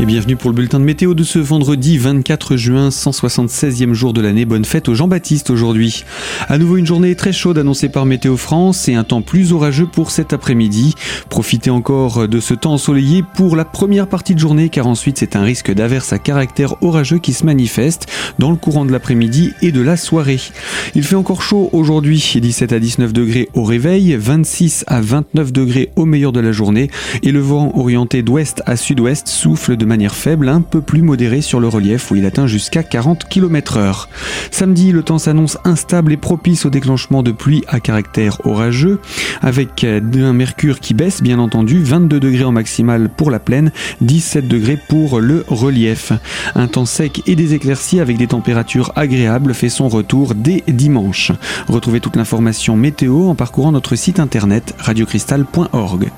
Et bienvenue pour le bulletin de météo de ce vendredi 24 juin, 176e jour de l'année. Bonne fête au Jean-Baptiste aujourd'hui. À nouveau une journée très chaude annoncée par Météo France et un temps plus orageux pour cet après-midi. Profitez encore de ce temps ensoleillé pour la première partie de journée car ensuite c'est un risque d'averse à caractère orageux qui se manifeste dans le courant de l'après-midi et de la soirée. Il fait encore chaud aujourd'hui, 17 à 19 degrés au réveil, 26 à 29 degrés au meilleur de la journée et le vent orienté d'ouest à sud-ouest souffle de manière faible, un peu plus modérée sur le relief où il atteint jusqu'à 40 km heure. Samedi, le temps s'annonce instable et propice au déclenchement de pluie à caractère orageux, avec un mercure qui baisse bien entendu, 22 degrés en maximal pour la plaine, 17 degrés pour le relief. Un temps sec et des avec des températures agréables fait son retour dès dimanche. Retrouvez toute l'information météo en parcourant notre site internet radiocristal.org.